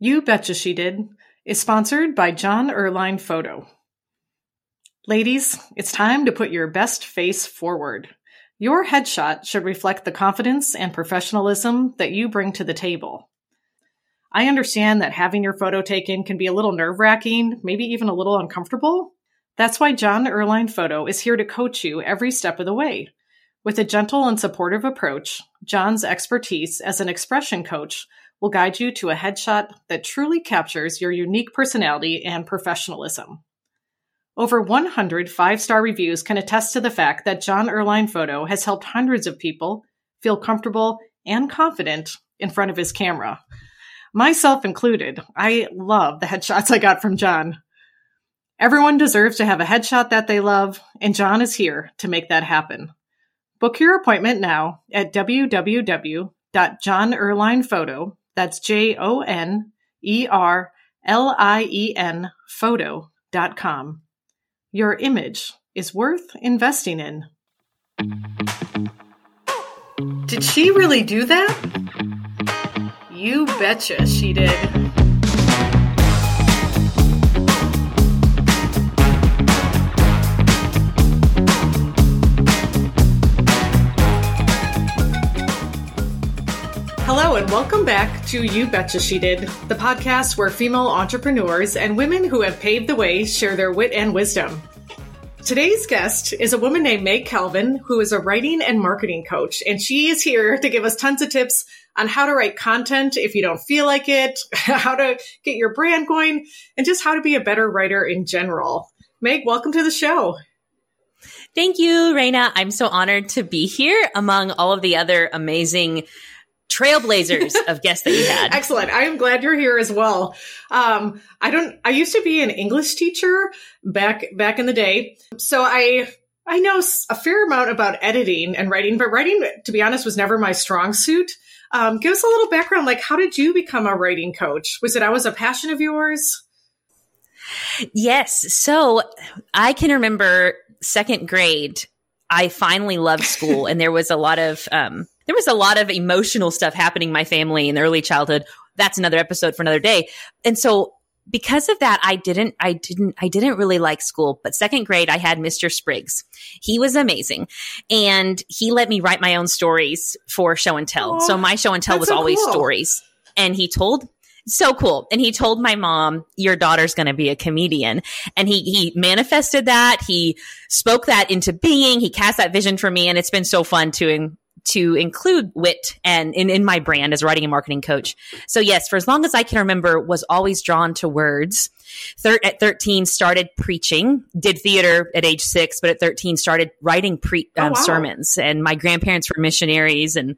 You Betcha She Did is sponsored by Jon Erlien Photo. Ladies, it's time to put your best face forward. Your headshot should reflect the confidence and professionalism that you bring to the table. I understand that having your photo taken can be a little nerve wracking, maybe even a little uncomfortable. That's why Jon Erlien Photo is here to coach you every step of the way. With a gentle and supportive approach, Jon's expertise as an expression coach will guide you to a headshot that truly captures your unique personality and professionalism. Over 100 five star reviews can attest to the fact that Jon Erlien Photo has helped hundreds of people feel comfortable and confident in front of his camera. Myself included, I love the headshots I got from Jon. Everyone deserves to have a headshot that they love, and Jon is here to make that happen. Book your appointment now at www.jonerlienphoto, that's J O N E R L I E N photo.com. Your image is worth investing in. Did she really do that? You betcha she did. Hello, and welcome back to You Betcha She Did, the podcast where female entrepreneurs and women who have paved the way share their wit and wisdom. Today's guest is a woman named Meg Calvin, who is a writing and marketing coach, and she is here to give us tons of tips on how to write content if you don't feel like it, how to get your brand going, and just how to be a better writer in general. Meg, welcome to the show. Thank you, Rayna. I'm so honored to be here among all of the other amazing trailblazers of guests that you had. Excellent. I am glad you're here as well. Um, I don't, I used to be an English teacher back, back in the day. So I, I know a fair amount about editing and writing, but writing, to be honest, was never my strong suit. Um, give us a little background. Like, how did you become a writing coach? Was it always a passion of yours? Yes. So I can remember second grade, I finally loved school and there was a lot of, um, there was a lot of emotional stuff happening in my family in early childhood. That's another episode for another day. And so because of that, I didn't, I didn't, I didn't really like school. But second grade, I had Mr. Spriggs. He was amazing. And he let me write my own stories for show and tell. so my show and tell was so always cool. stories. And he told so cool. And he told my mom, your daughter's going to be a comedian. And he, he manifested that. He spoke that into being. He cast that vision for me. And it's been so fun to, to include wit and in, in my brand as writing and marketing coach. So yes, for as long as I can remember, was always drawn to words. Thir- at 13, started preaching, did theater at age six, but at 13 started writing pre- oh, um, oh, wow. sermons and my grandparents were missionaries and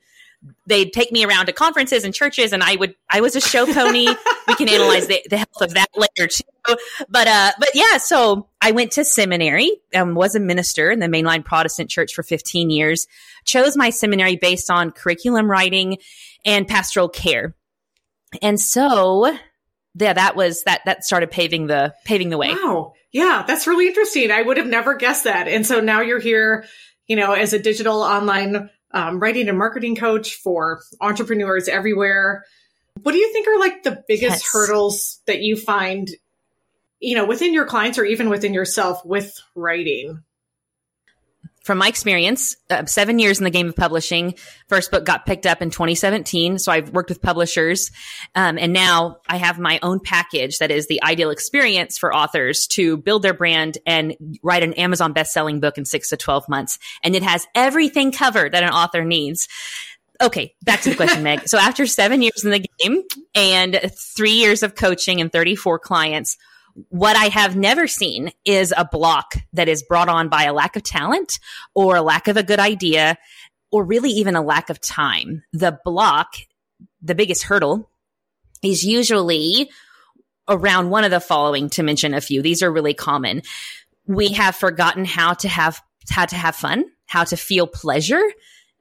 they'd take me around to conferences and churches and I would, I was a show pony. we can analyze the, the health of that later too. But, uh, but yeah, so I went to seminary and was a minister in the mainline Protestant church for 15 years, chose my seminary based on curriculum writing and pastoral care. And so, yeah, that was that that started paving the paving the way. Wow. Yeah, that's really interesting. I would have never guessed that. And so now you're here, you know, as a digital online um, writing and marketing coach for entrepreneurs everywhere. What do you think are like the biggest yes. hurdles that you find, you know, within your clients or even within yourself with writing? from my experience, uh, seven years in the game of publishing, first book got picked up in 2017. So I've worked with publishers. Um, and now I have my own package that is the ideal experience for authors to build their brand and write an Amazon best-selling book in six to 12 months. And it has everything covered that an author needs. Okay, back to the question, Meg. So after seven years in the game and three years of coaching and 34 clients, what I have never seen is a block that is brought on by a lack of talent or a lack of a good idea or really even a lack of time. The block, the biggest hurdle is usually around one of the following to mention a few. These are really common. We have forgotten how to have, how to have fun, how to feel pleasure,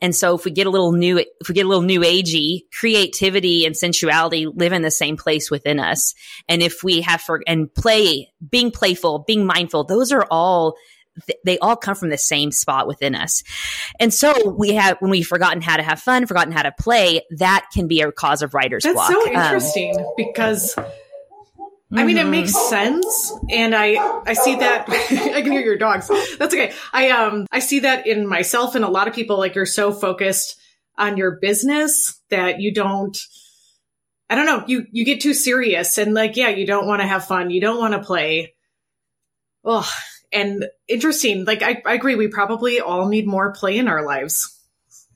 and so if we get a little new, if we get a little new agey, creativity and sensuality live in the same place within us. And if we have for, and play, being playful, being mindful, those are all they all come from the same spot within us. And so we have, when we've forgotten how to have fun, forgotten how to play, that can be a cause of writer's That's block. so Um, interesting because I mean, it mhm. makes sense, and I I see that. I can hear your dogs. That's okay. I um I see that in myself and a lot of people. Like you're so focused on your business that you don't. I don't know. You you get too serious, and like yeah, you don't want to have fun. You don't want to play. Oh, and interesting. Like I, I agree. We probably all need more play in our lives.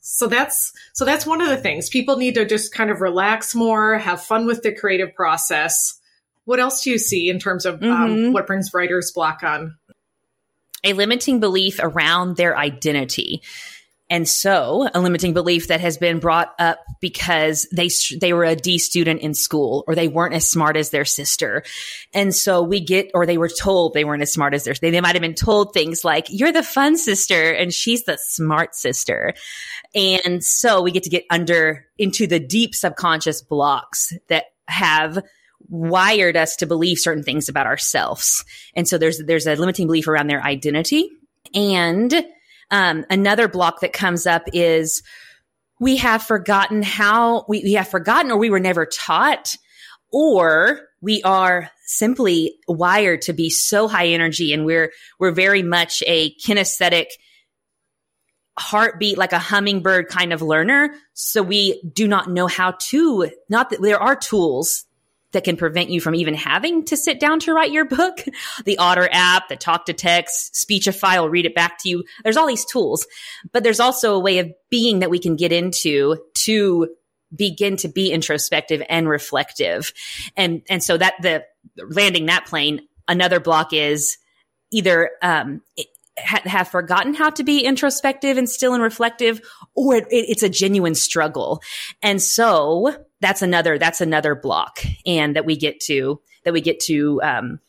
So that's so that's one of the things. People need to just kind of relax more, have fun with the creative process. What else do you see in terms of um, Mhm. what brings writer's block on? a limiting belief around their identity. And so, a limiting belief that has been brought up because they they were a D student in school, or they weren't as smart as their sister, and so we get, or they were told they weren't as smart as their. They, they might have been told things like, "You're the fun sister, and she's the smart sister," and so we get to get under into the deep subconscious blocks that have wired us to believe certain things about ourselves. And so there's there's a limiting belief around their identity. And um, another block that comes up is we have forgotten how we, we have forgotten or we were never taught or we are simply wired to be so high energy and we're we're very much a kinesthetic heartbeat like a hummingbird kind of learner so we do not know how to not that there are tools that can prevent you from even having to sit down to write your book. The Otter app, the talk to text, Speechify will read it back to you. There's all these tools, but there's also a way of being that we can get into to begin to be introspective and reflective. And, and so that the landing that plane, another block is either, um, ha- have forgotten how to be introspective and still and reflective, or it, it's a genuine struggle. And so that's another that's another block, and that we get to that we get to um,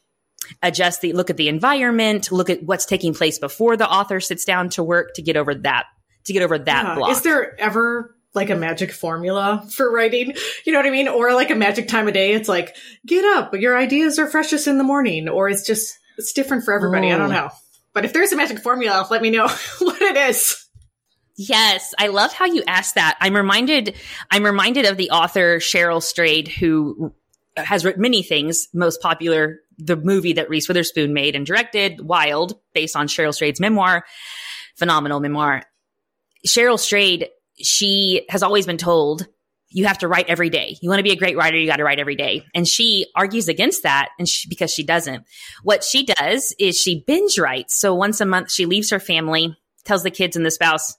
adjust the look at the environment, look at what's taking place before the author sits down to work to get over that to get over that Yeah. block. Is there ever like a magic formula for writing? You know what I mean? Or like a magic time of day? It's like, get up, your ideas are freshest in the morning, or it's just, it's different for everybody. I don't Oh. know. But if there's a magic formula, let me know what it is. Yes, I love how you asked that. I'm reminded I'm reminded of the author Cheryl Strayed who has written many things, most popular the movie that Reese Witherspoon made and directed, Wild, based on Cheryl Strayed's memoir, phenomenal memoir. Cheryl Strayed, she has always been told you have to write every day. You want to be a great writer, you got to write every day. And she argues against that and she, because she doesn't. What she does is she binge writes. So once a month she leaves her family, tells the kids and the spouse,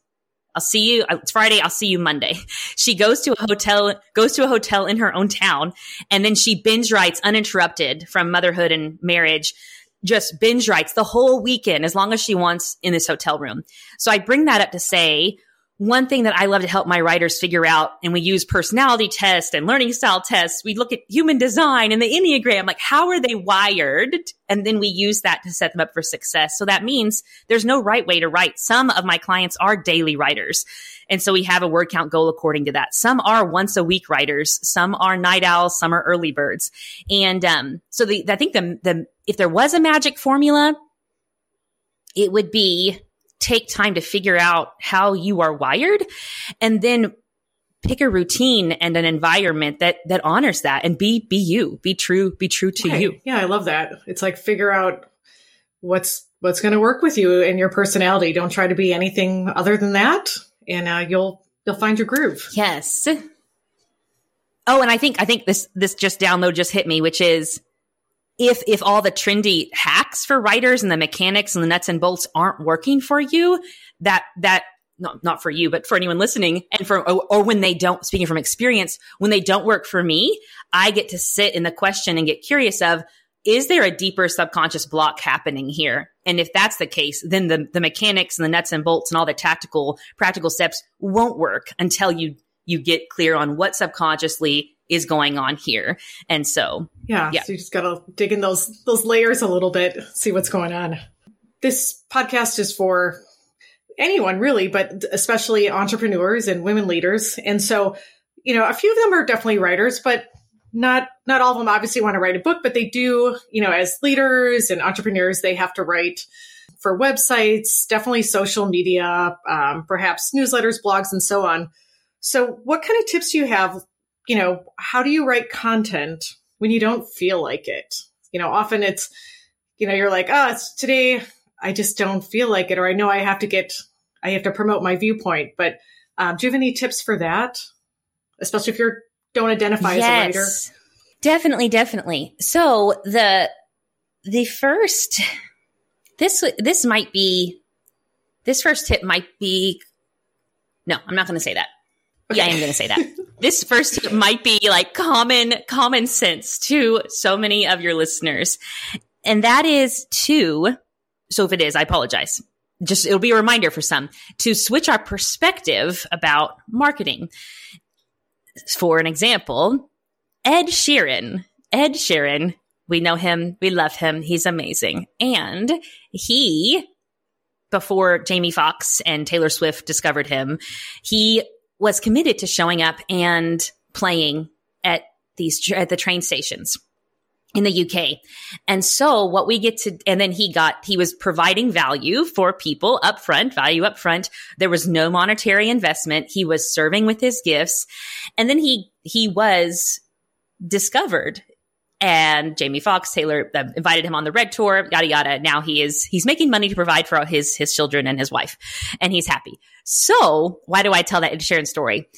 I'll see you. Uh, it's Friday. I'll see you Monday. She goes to a hotel, goes to a hotel in her own town, and then she binge writes uninterrupted from motherhood and marriage. Just binge writes the whole weekend as long as she wants in this hotel room. So I bring that up to say one thing that I love to help my writers figure out, and we use personality tests and learning style tests. We look at human design and the Enneagram, like how are they wired? And then we use that to set them up for success. So that means there's no right way to write. Some of my clients are daily writers. And so we have a word count goal according to that. Some are once a week writers. Some are night owls. Some are early birds. And, um, so the, I think the, the, if there was a magic formula, it would be take time to figure out how you are wired and then pick a routine and an environment that that honors that and be be you be true be true to Right. you Yeah, I love that. It's like figure out what's what's going to work with you and your personality. Don't try to be anything other than that, and uh, you'll you'll find your groove. yes oh and i think i think this this just download just hit me which is if if all the trendy hacks for writers and the mechanics and the nuts and bolts aren't working for you that that not, not for you, but for anyone listening and for, or, or when they don't, speaking from experience, when they don't work for me, I get to sit in the question and get curious of, is there a deeper subconscious block happening here? And if that's the case, then the, the mechanics and the nuts and bolts and all the tactical, practical steps won't work until you, you get clear on what subconsciously is going on here. And so, Yeah, Yeah. so you just gotta dig in those those layers a little bit, see what's going on. This podcast is for anyone really, but especially entrepreneurs and women leaders. And so, you know, a few of them are definitely writers, but not not all of them obviously want to write a book, but they do, you know, as leaders and entrepreneurs, they have to write for websites, definitely social media, um, perhaps newsletters, blogs, and so on. So, what kind of tips do you have? You know, how do you write content when you don't feel like it? You know, often it's, you know, you're like, oh, it's today. I just don't feel like it, or I know I have to get, I have to promote my viewpoint. But um, do you have any tips for that? Especially if you're don't identify yes, as a writer. Definitely, definitely. So the the first this this might be this first tip might be no, I'm not going to say that. Okay. Yeah, I am going to say that. this first might be like common common sense to so many of your listeners. And that is to so if it is, I apologize. Just it'll be a reminder for some to switch our perspective about marketing. For an example, Ed Sheeran. Ed Sheeran we know him. We love him. He's amazing. And he, before Jamie Foxx and Taylor Swift discovered him, he was committed to showing up and playing at these, at the train stations in the UK. And so what we get to, and then he got, he was providing value for people up front, value up front. There was no monetary investment. He was serving with his gifts. And then he, he was discovered and Jamie Foxx, Taylor uh, invited him on the Red Tour, yada yada. Now he is he's making money to provide for his his children and his wife, and he's happy. So why do I tell that Ed Sheeran story?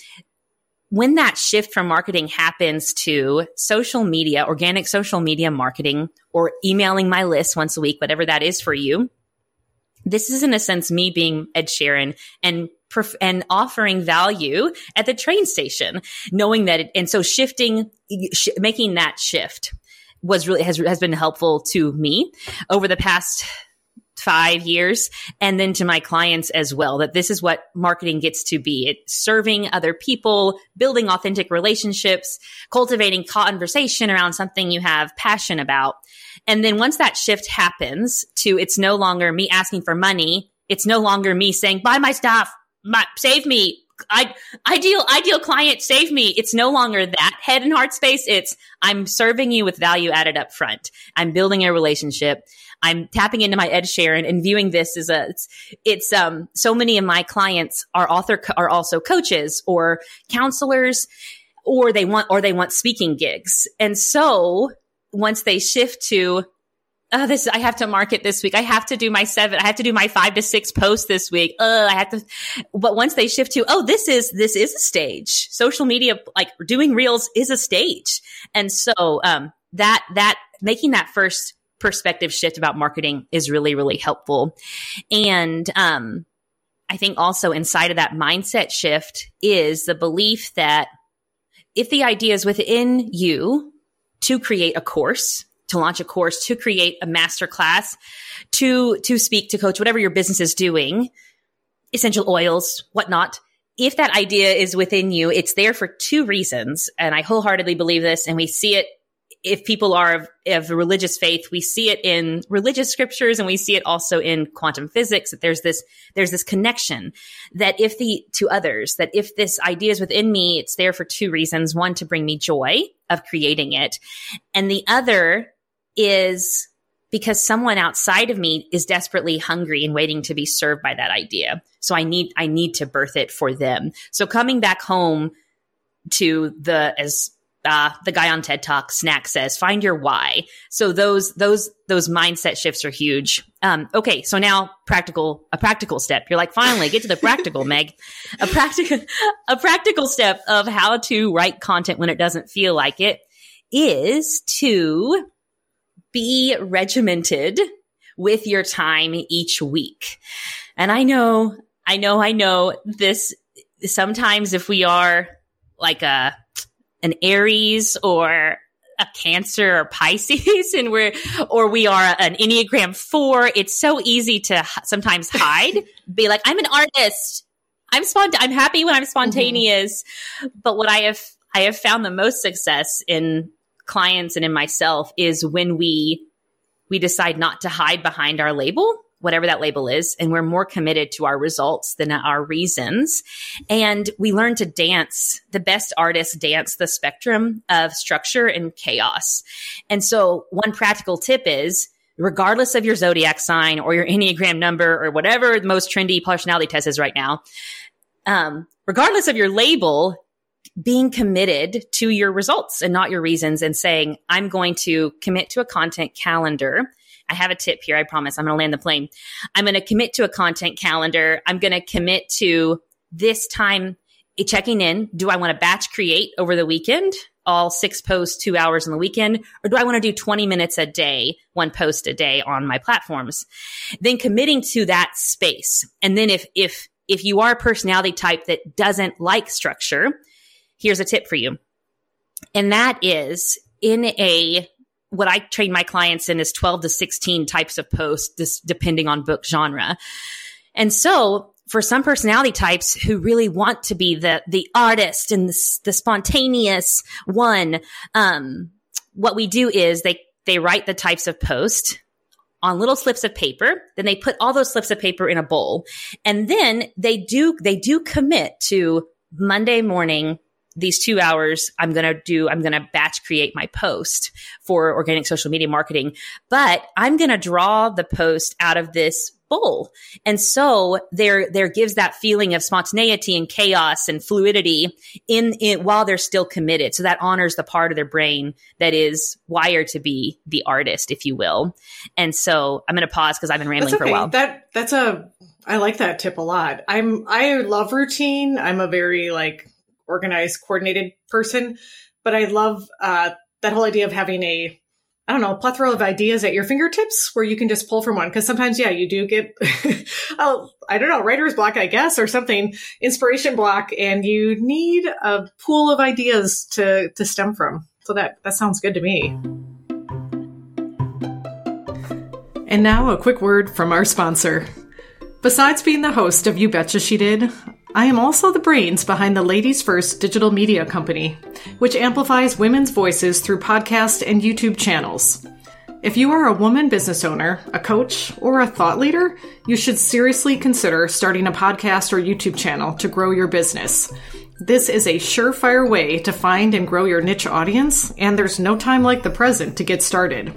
When that shift from marketing happens to social media, organic social media marketing, or emailing my list once a week, whatever that is for you, this is in a sense me being Ed Sheeran and and offering value at the train station, knowing that, it, and so shifting, sh- making that shift was really has has been helpful to me over the past five years and then to my clients as well that this is what marketing gets to be. It serving other people building authentic relationships cultivating conversation around something you have passion about. And then once that shift happens to it's no longer me asking for money it's no longer me saying buy my stuff my, save me. I, ideal, ideal client, save me. It's no longer that head and heart space. It's I'm serving you with value added up front. I'm building a relationship. I'm tapping into my Ed Sheeran and viewing this as a, it's, it's, um, so many of my clients are author, are also coaches or counselors or they want, or they want speaking gigs. And so once they shift to, oh, this, I have to market this week. I have to do my seven, I have to do my five to six posts this week. Uh, I have to, but once they shift to, oh, this is, this is a stage. Social media, like doing reels is a stage. And so, um, that, that making that first perspective shift about marketing is really, really helpful. And, um, I think also inside of that mindset shift is the belief that if the idea is within you to create a course, to launch a course, to create a master class, to, to speak, to coach, whatever your business is doing, essential oils, whatnot. If that idea is within you, it's there for two reasons. And I wholeheartedly believe this. And we see it if people are of, of religious faith, we see it in religious scriptures and we see it also in quantum physics that there's this, there's this connection that if the, to others, that if this idea is within me, it's there for two reasons. One, to bring me joy of creating it. And the other is because someone outside of me is desperately hungry and waiting to be served by that idea. So I need, I need to birth it for them. So coming back home to the, as uh, the guy on TED Talk, Sinek says, find your why. So those, those, those mindset shifts are huge. Um, okay. So now practical, a practical step. You're like, finally get to the practical, Meg. A practical, a practical step of how to write content when it doesn't feel like it is to be regimented with your time each week. And I know, I know, I know this sometimes if we are like a, an Aries or a Cancer or Pisces and we're, or we are an Enneagram four, it's so easy to sometimes hide, be like, I'm an artist. I'm spont- I'm happy when I'm spontaneous. Mm-hmm. But what I have, I have found the most success in clients and in myself is when we we decide not to hide behind our label whatever that label is, and we're more committed to our results than our reasons. And we learn to dance. The best artists dance the spectrum of structure and chaos. And so one practical tip is, regardless of your zodiac sign or your Enneagram number or whatever the most trendy personality test is right now, um, regardless of your label, being committed to your results and not your reasons and saying, I'm going to commit to a content calendar. I have a tip here. I promise I'm going to land the plane. I'm going to commit to a content calendar. I'm going to commit to this time checking in. Do I want to batch create over the weekend? All six posts, two hours on the weekend, or do I want to do 20 minutes a day, one post a day on my platforms? Then committing to that space. And then if, if, if you are a personality type that doesn't like structure, here's a tip for you. And that is in a what I train my clients in is 12 to 16 types of posts, this depending on book genre. And so for some personality types who really want to be the the artist and the, the spontaneous one, um, what we do is they they write the types of post on little slips of paper. Then they put all those slips of paper in a bowl, and then they do they do commit to Monday morning these two hours, I'm going to do, I'm going to batch create my post for organic social media marketing, but I'm going to draw the post out of this bowl. And so there, there gives that feeling of spontaneity and chaos and fluidity in, in while they're still committed. So that honors the part of their brain that is wired to be the artist, if you will. And so I'm going to pause because I've been rambling okay. for a while. That, that's a, I like that tip a lot. I'm, I love routine. I'm a very like, organized, coordinated person. But I love uh, that whole idea of having a, I don't know, a plethora of ideas at your fingertips where you can just pull from one. Because sometimes, yeah, you do get, oh, I don't know, writer's block, I guess, or something, inspiration block, and you need a pool of ideas to to stem from. So that that sounds good to me. And now a quick word from our sponsor. Besides being the host of You Betcha She Did, I am also the brains behind the Ladies First digital media company, which amplifies women's voices through podcast and YouTube channels. If you are a woman business owner, a coach, or a thought leader, you should seriously consider starting a podcast or YouTube channel to grow your business. This is a surefire way to find and grow your niche audience, and there's no time like the present to get started.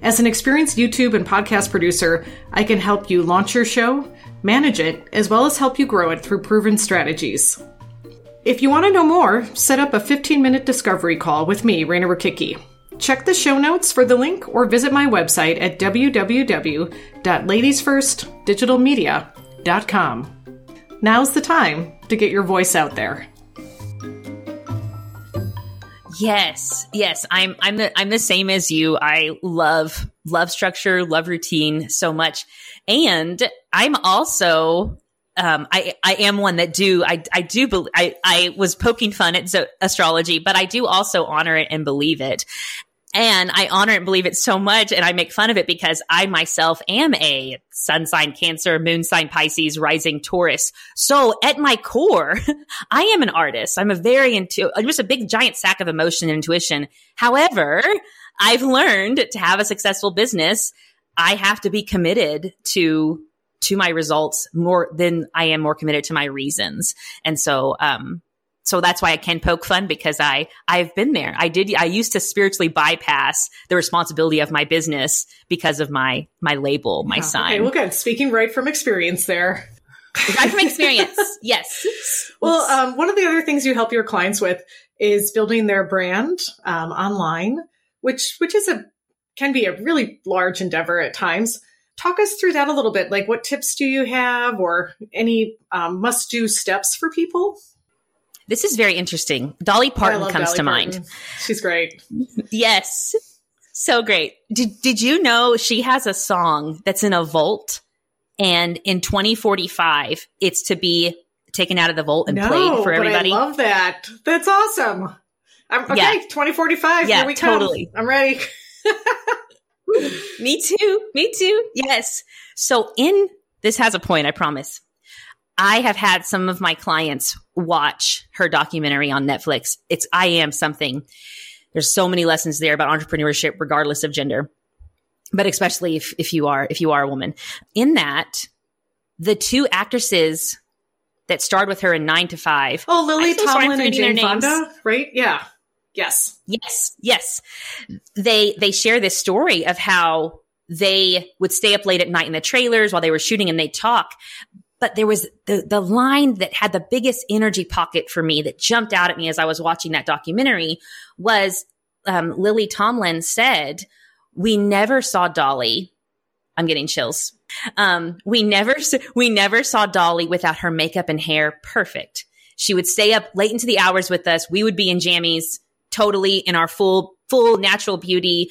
As an experienced YouTube and podcast producer, I can help you launch your show, manage it, as well as help you grow it through proven strategies. If you want to know more, set up a 15 minute discovery call with me, Rayna Rakicki. Check the show notes for the link or visit my website at www.ladiesfirstdigitalmedia.com. Now's the time to get your voice out there. Yes, yes, I'm I'm the I'm the same as you. I love love structure, love routine so much. And I'm also um, I, I am one that do, I, I do, be, I, I was poking fun at zo- astrology, but I do also honor it and believe it. And I honor and believe it so much. And I make fun of it because I myself am a sun sign Cancer, moon sign Pisces, rising Taurus. So at my core, I am an artist. I'm a very into, I'm just a big giant sack of emotion and intuition. However, I've learned to have a successful business I have to be committed to to my results more than I am more committed to my reasons. And so um so that's why I can poke fun because I I've been there. I did I used to spiritually bypass the responsibility of my business because of my my label, my yeah. sign. Okay, well good. Speaking right from experience there. right from experience. yes. Well, um, one of the other things you help your clients with is building their brand um, online, which which is a can be a really large endeavor at times. Talk us through that a little bit. Like, what tips do you have, or any um, must do steps for people? This is very interesting. Dolly Parton comes Dolly to Parton. mind. She's great. yes. So great. Did, did you know she has a song that's in a vault? And in 2045, it's to be taken out of the vault and no, played for everybody. I love that. That's awesome. I'm, okay, yeah. 2045. Yeah, here we totally. Come. I'm ready. me too. Me too. Yes. So in this has a point, I promise. I have had some of my clients watch her documentary on Netflix. It's I am something. There's so many lessons there about entrepreneurship regardless of gender. but especially if, if you are if you are a woman. In that, the two actresses that starred with her in Nine to Five. Oh, Lily I'm so sorry, I'm Tomlin and Jane. Fonda, right? Yeah. Yes. Yes, yes. They they share this story of how they would stay up late at night in the trailers while they were shooting and they talk. But there was the the line that had the biggest energy pocket for me that jumped out at me as I was watching that documentary was um, Lily Tomlin said, "We never saw Dolly." I'm getting chills. Um, we never we never saw Dolly without her makeup and hair perfect. She would stay up late into the hours with us. We would be in jammies, totally in our full full natural beauty,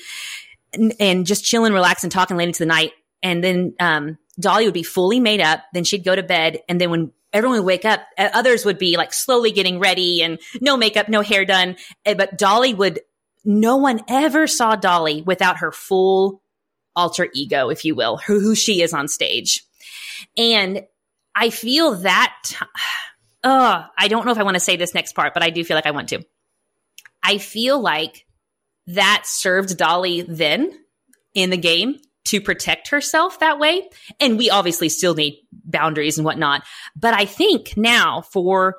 and, and just chilling, relaxing, talking late into the night. And then um, Dolly would be fully made up. Then she'd go to bed, and then when everyone would wake up, uh, others would be like slowly getting ready and no makeup, no hair done. Eh, But Dolly would. No one ever saw Dolly without her full alter ego, if you will, who, who she is on stage. And I feel that, uh, I don't know if I want to say this next part, but I do feel like I want to. I feel like that served Dolly then in the game to protect herself that way. And we obviously still need boundaries and whatnot. But I think now for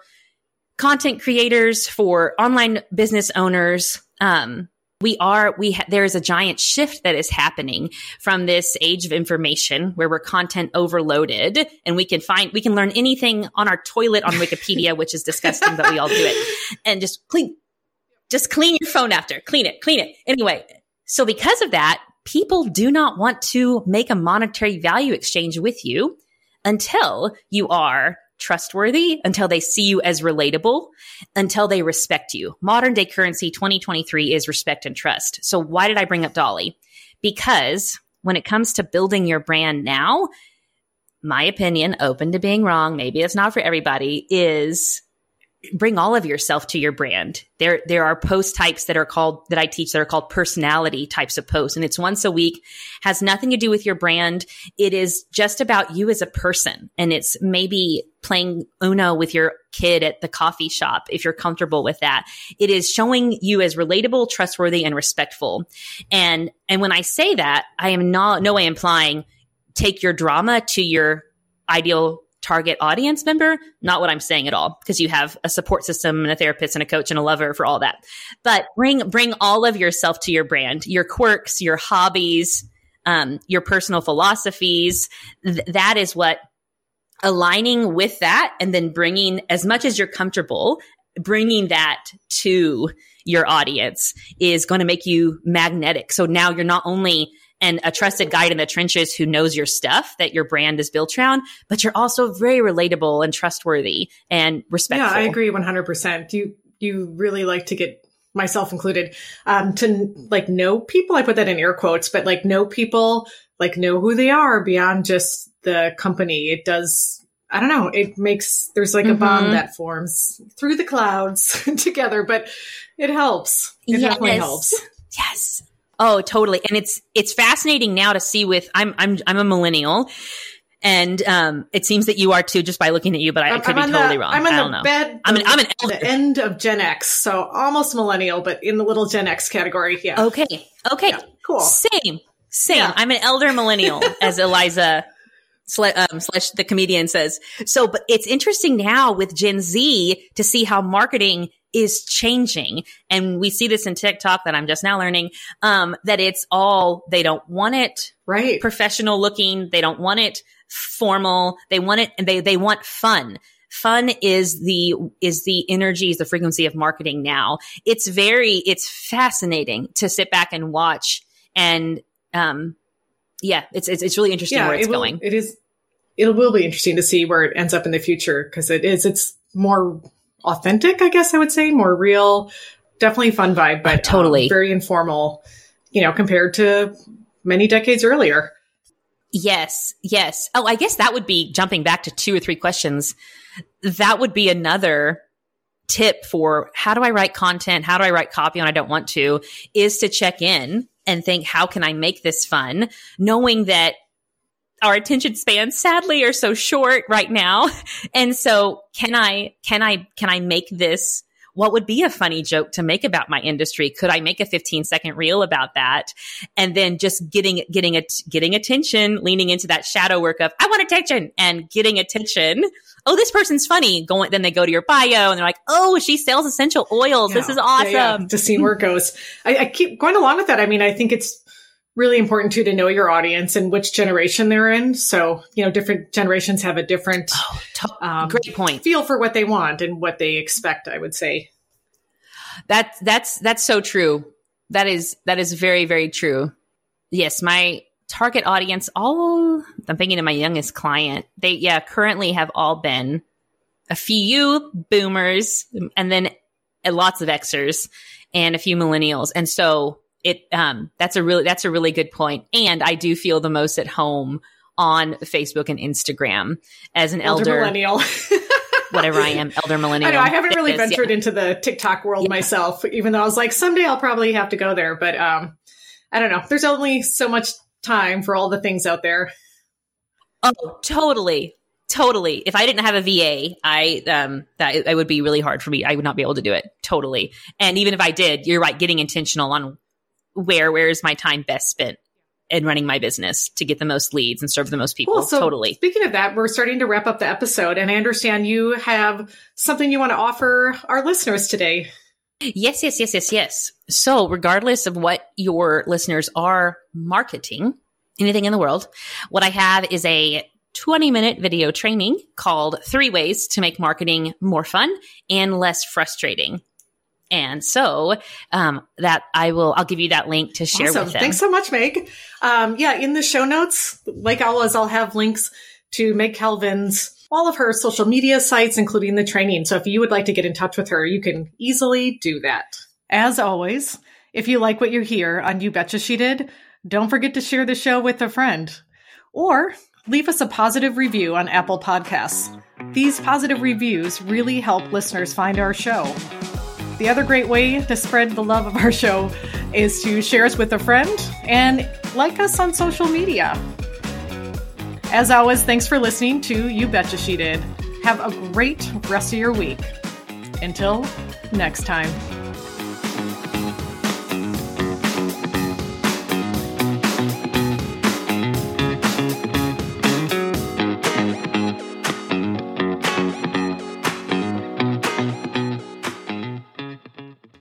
content creators, for online business owners, um, we are we ha- there is a giant shift that is happening from this age of information where we're content overloaded and we can find we can learn anything on our toilet on wikipedia which is disgusting but we all do it and just clean just clean your phone after clean it clean it anyway so because of that people do not want to make a monetary value exchange with you until you are trustworthy, until they see you as relatable, until they respect you. Modern day currency 2023 is respect and trust. So why did I bring up Dolly? Because when it comes to building your brand now, my opinion, open to being wrong, maybe it's not for everybody, is bring all of yourself to your brand. There, there are post types that are called, that I teach that are called personality types of posts. And it's once a week, has nothing to do with your brand. It is just about you as a person. And it's maybe playing Uno with your kid at the coffee shop if you're comfortable with that. It is showing you as relatable, trustworthy, and respectful. And, and when I say that, I am not, no way implying take your drama to your ideal target audience member. Not what I'm saying at all, because you have a support system and a therapist and a coach and a lover for all that. But bring bring all of yourself to your brand, your quirks, your hobbies, um, your personal philosophies. Th- that is what aligning with that, and then bringing as much as you're comfortable, bringing that to your audience is going to make you magnetic. So now you're not only and a trusted guide in the trenches who knows your stuff that your brand is built around, but you're also very relatable and trustworthy and respectful. Yeah, I agree 100%. You you really like to get myself included um to like know people. I put that in air quotes, but like know people, like know who they are beyond just the company. It does I don't know, it makes there's like a Mhm. bond that forms through the clouds together, but it helps. It definitely helps. Yes. Oh, totally. And it's it's fascinating now to see with I'm I'm I'm a millennial. And um it seems that you are too just by looking at you, but I, I I'm- could I'm be totally the, wrong. I'm on the know. bed. I'm an I'm an the end of Gen X, so almost millennial, but in the little Gen X category. Yeah. Okay. Okay. Yeah, cool. Same. Same. Yeah. I'm an elder millennial, as Eliza um, slash the comedian says. So, but it's interesting now with Gen Z to see how marketing is changing. And we see this in TikTok that I'm just now learning, um, that it's all, they don't want it Right. professional looking. They don't want it formal. They want it and they, they want fun. Fun is the, is the energy, is the frequency of marketing now. It's very, it's fascinating to sit back and watch and, um, yeah, it's, it's, it's really interesting where it's it will, going. It is. It will be interesting to see where it ends up in the future because it is. It's more authentic, I guess I would say, more real. Definitely fun vibe, but um, Totally. very informal. You know, compared to many decades earlier. Yes, yes. Oh, I guess that would be jumping back to two or three questions. That would be another tip for how do I write content? How do I write copy when I don't want to? Is to check in and think, how can I make this fun? Knowing that our attention spans sadly are so short right now. And so can I, can I, can I make this what would be a funny joke to make about my industry? Could I make a 15 second reel about that? And then just getting, getting it, getting attention, leaning into that shadow work of, I want attention and getting attention. Oh, this person's funny. Going, then they go to your bio and they're like, Oh, she sells essential oils. Yeah. This is awesome. Yeah, yeah. To see where it goes. I, I keep going along with that. I mean, I think it's, really important too to know your audience and which generation they're in. So, you know, different generations have a different oh, um, great point feel for what they want and what they expect. I would say that that's that's so true. That is that is very very true. Yes, my target audience. All I'm thinking of my youngest client. They yeah currently have all been a few boomers and then lots of Xers and a few millennials. And so it um, that's a really that's a really good point. And I do feel the most at home on Facebook and Instagram as an elder, elder millennial. whatever I am, elder millennial. I know I haven't really ventured yeah. into the TikTok world yeah. myself, even though I was like, someday I'll probably have to go there. But um, I don't know. There's only so much time for all the things out there. Oh, totally. Totally. If I didn't have a VA, I um that it would be really hard for me. I would not be able to do it. Totally. And even if I did, you're right, getting intentional on where where is my time best spent in running my business to get the most leads and serve the most people. Cool. So totally. Speaking of that, we're starting to wrap up the episode, and I understand you have something you want to offer our listeners today. Yes, yes, yes, yes, yes. So, regardless of what your listeners are marketing, anything in the world, what I have is a 20 minute video training called Three Ways to Make Marketing More Fun and Less Frustrating. And so um, that I will, I'll give you that link to share awesome. with them. Thanks so much, Meg. Um, yeah, in the show notes, like always, I'll have links to Meg Calvin's all of her social media sites, including the training. So if you would like to get in touch with her, you can easily do that. As always, if you like what you hear on You Betcha She Did, don't forget to share the show with a friend or leave us a positive review on Apple Podcasts. These positive reviews really help listeners find our show. The other great way to spread the love of our show is to share us with a friend and like us on social media. As always, thanks for listening to You Betcha She Did. Have a great rest of your week. Until next time.